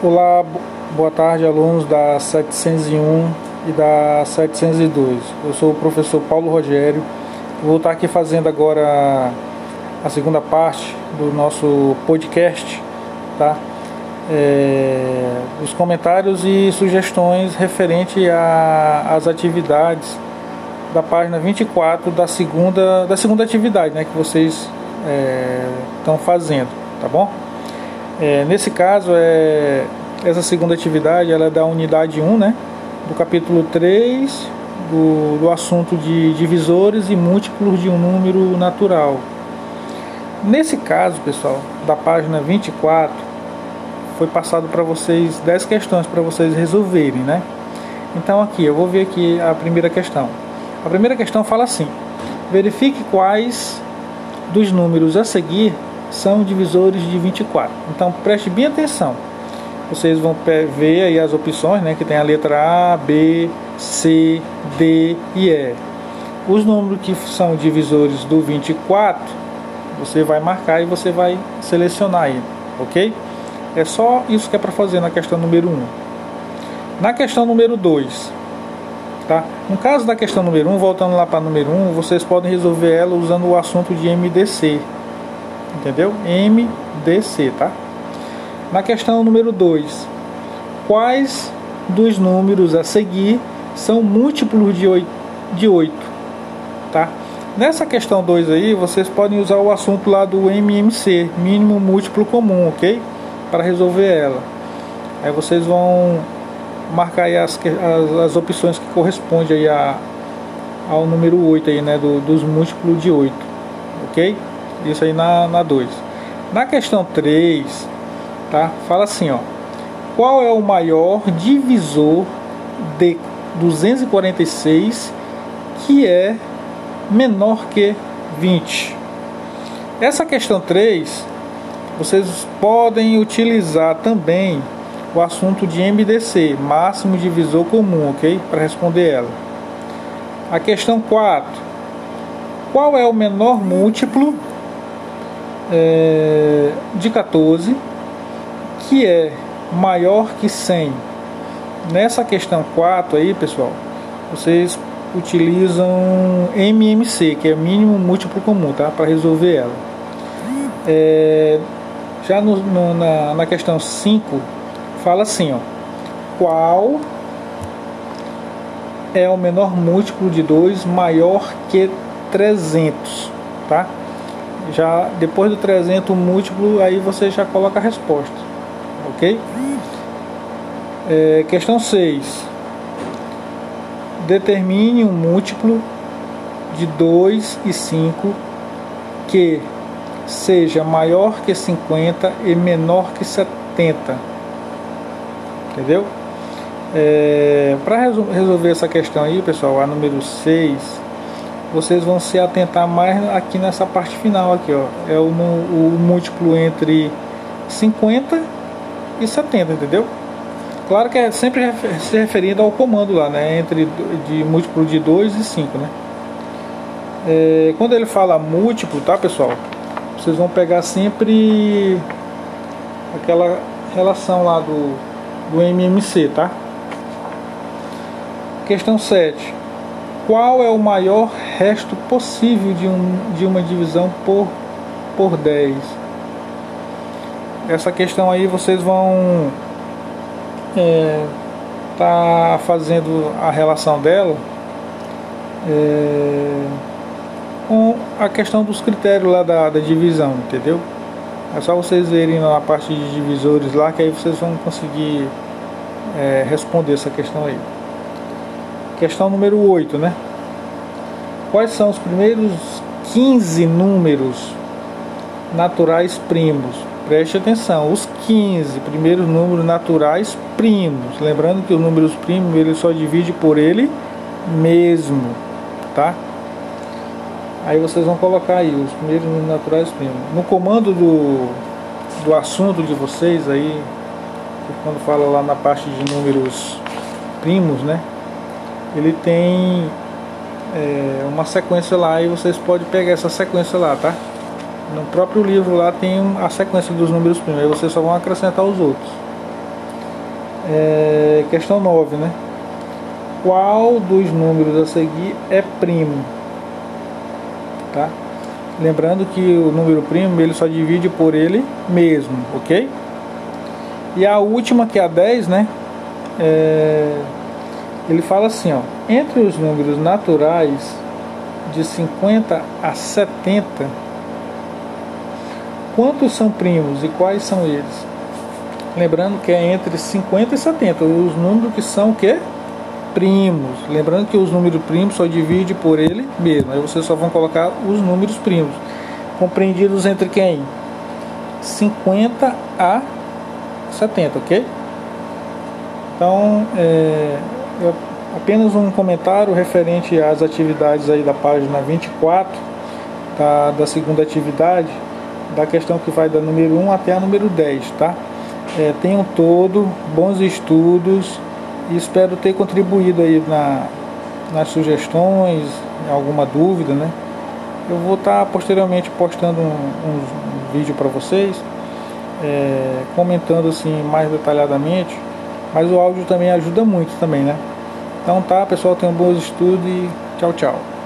Olá, boa tarde, alunos da 701 e da 702. Eu sou o professor Paulo Rogério. Vou estar aqui fazendo agora a segunda parte do nosso podcast, tá? É, os comentários e sugestões referente às atividades da página 24 da segunda, da segunda atividade né, que vocês estão é, fazendo, tá bom? É, nesse caso, é, essa segunda atividade ela é da unidade 1, né, do capítulo 3, do, do assunto de divisores e múltiplos de um número natural. Nesse caso, pessoal, da página 24, foi passado para vocês 10 questões para vocês resolverem, né? Então aqui, eu vou ver aqui a primeira questão. A primeira questão fala assim: verifique quais dos números a seguir são divisores de 24. Então preste bem atenção. Vocês vão ver aí as opções, né, que tem a letra A, B, C, D e E. Os números que são divisores do 24, você vai marcar e você vai selecionar aí, ok? É só isso que é para fazer na questão número 1. Na questão número 2, tá? No caso da questão número 1, voltando lá para número 1, vocês podem resolver ela usando o assunto de MDC, entendeu? MDC, tá? Na questão número 2, quais dos números a seguir são múltiplos de 8, de 8 tá? Nessa questão 2 aí, vocês podem usar o assunto lá do MMC, mínimo múltiplo comum, ok? Para resolver ela. Aí vocês vão marcar aí as, as, as opções que correspondem aí a, ao número 8 aí, né? Do, dos múltiplos de 8, ok? Isso aí na 2. Na, na questão 3, tá? Fala assim, ó. Qual é o maior divisor de 246 que é menor que 20? Essa questão 3, vocês podem utilizar também o assunto de MDC, máximo divisor comum, ok? Para responder ela. A questão 4. Qual é o menor múltiplo é, de 14 que é maior que 100. Nessa questão 4 aí, pessoal, vocês utilizam MMC, que é mínimo múltiplo comum, tá? Para resolver ela. É, já no, no, na, na questão 5, fala assim, ó. Qual é o menor múltiplo de 2 maior que 300, tá? Já depois do 300 múltiplo, aí você já coloca a resposta, ok? É, questão 6. Determine um múltiplo de 2 e 5 que seja maior que 50 e menor que 70. Entendeu? É, Para resolver essa questão aí, pessoal, a número 6 vocês vão se atentar mais aqui nessa parte final aqui, ó. É o, o múltiplo entre 50 e 70, entendeu? Claro que é sempre se referindo ao comando lá, né? Entre de múltiplo de 2 e 5, né? É, quando ele fala múltiplo, tá pessoal? Vocês vão pegar sempre aquela relação lá do, do MMC, tá? Questão 7 qual é o maior resto possível de, um, de uma divisão por, por 10. Essa questão aí vocês vão é, tá fazendo a relação dela é, com a questão dos critérios lá da, da divisão, entendeu? É só vocês verem na parte de divisores lá que aí vocês vão conseguir é, responder essa questão aí. Questão número 8, né? Quais são os primeiros 15 números naturais primos? Preste atenção, os 15 primeiros números naturais primos. Lembrando que os números primos ele só divide por ele mesmo, tá? Aí vocês vão colocar aí os primeiros números naturais primos. No comando do, do assunto de vocês aí, quando fala lá na parte de números primos, né? ele tem é, uma sequência lá e vocês podem pegar essa sequência lá, tá? No próprio livro lá tem a sequência dos números primos, aí vocês só vão acrescentar os outros. É, questão 9, né? Qual dos números a seguir é primo? Tá? Lembrando que o número primo ele só divide por ele mesmo, ok? E a última, que é a 10, né? É, ele fala assim, ó, entre os números naturais de 50 a 70, quantos são primos e quais são eles? Lembrando que é entre 50 e 70, os números que são o quê? Primos. Lembrando que os números primos só divide por ele mesmo. Aí vocês só vão colocar os números primos. Compreendidos entre quem? 50 a 70, ok? Então, é, apenas um comentário referente às atividades aí da página 24 da, da segunda atividade, da questão que vai da número 1 até a número 10, tá? É, tenham todo bons estudos e espero ter contribuído aí na, nas sugestões, alguma dúvida, né? Eu vou estar posteriormente postando um, um, um vídeo para vocês, é, comentando assim mais detalhadamente, mas o áudio também ajuda muito também, né? Então tá, pessoal, tenham bons estudos e tchau, tchau.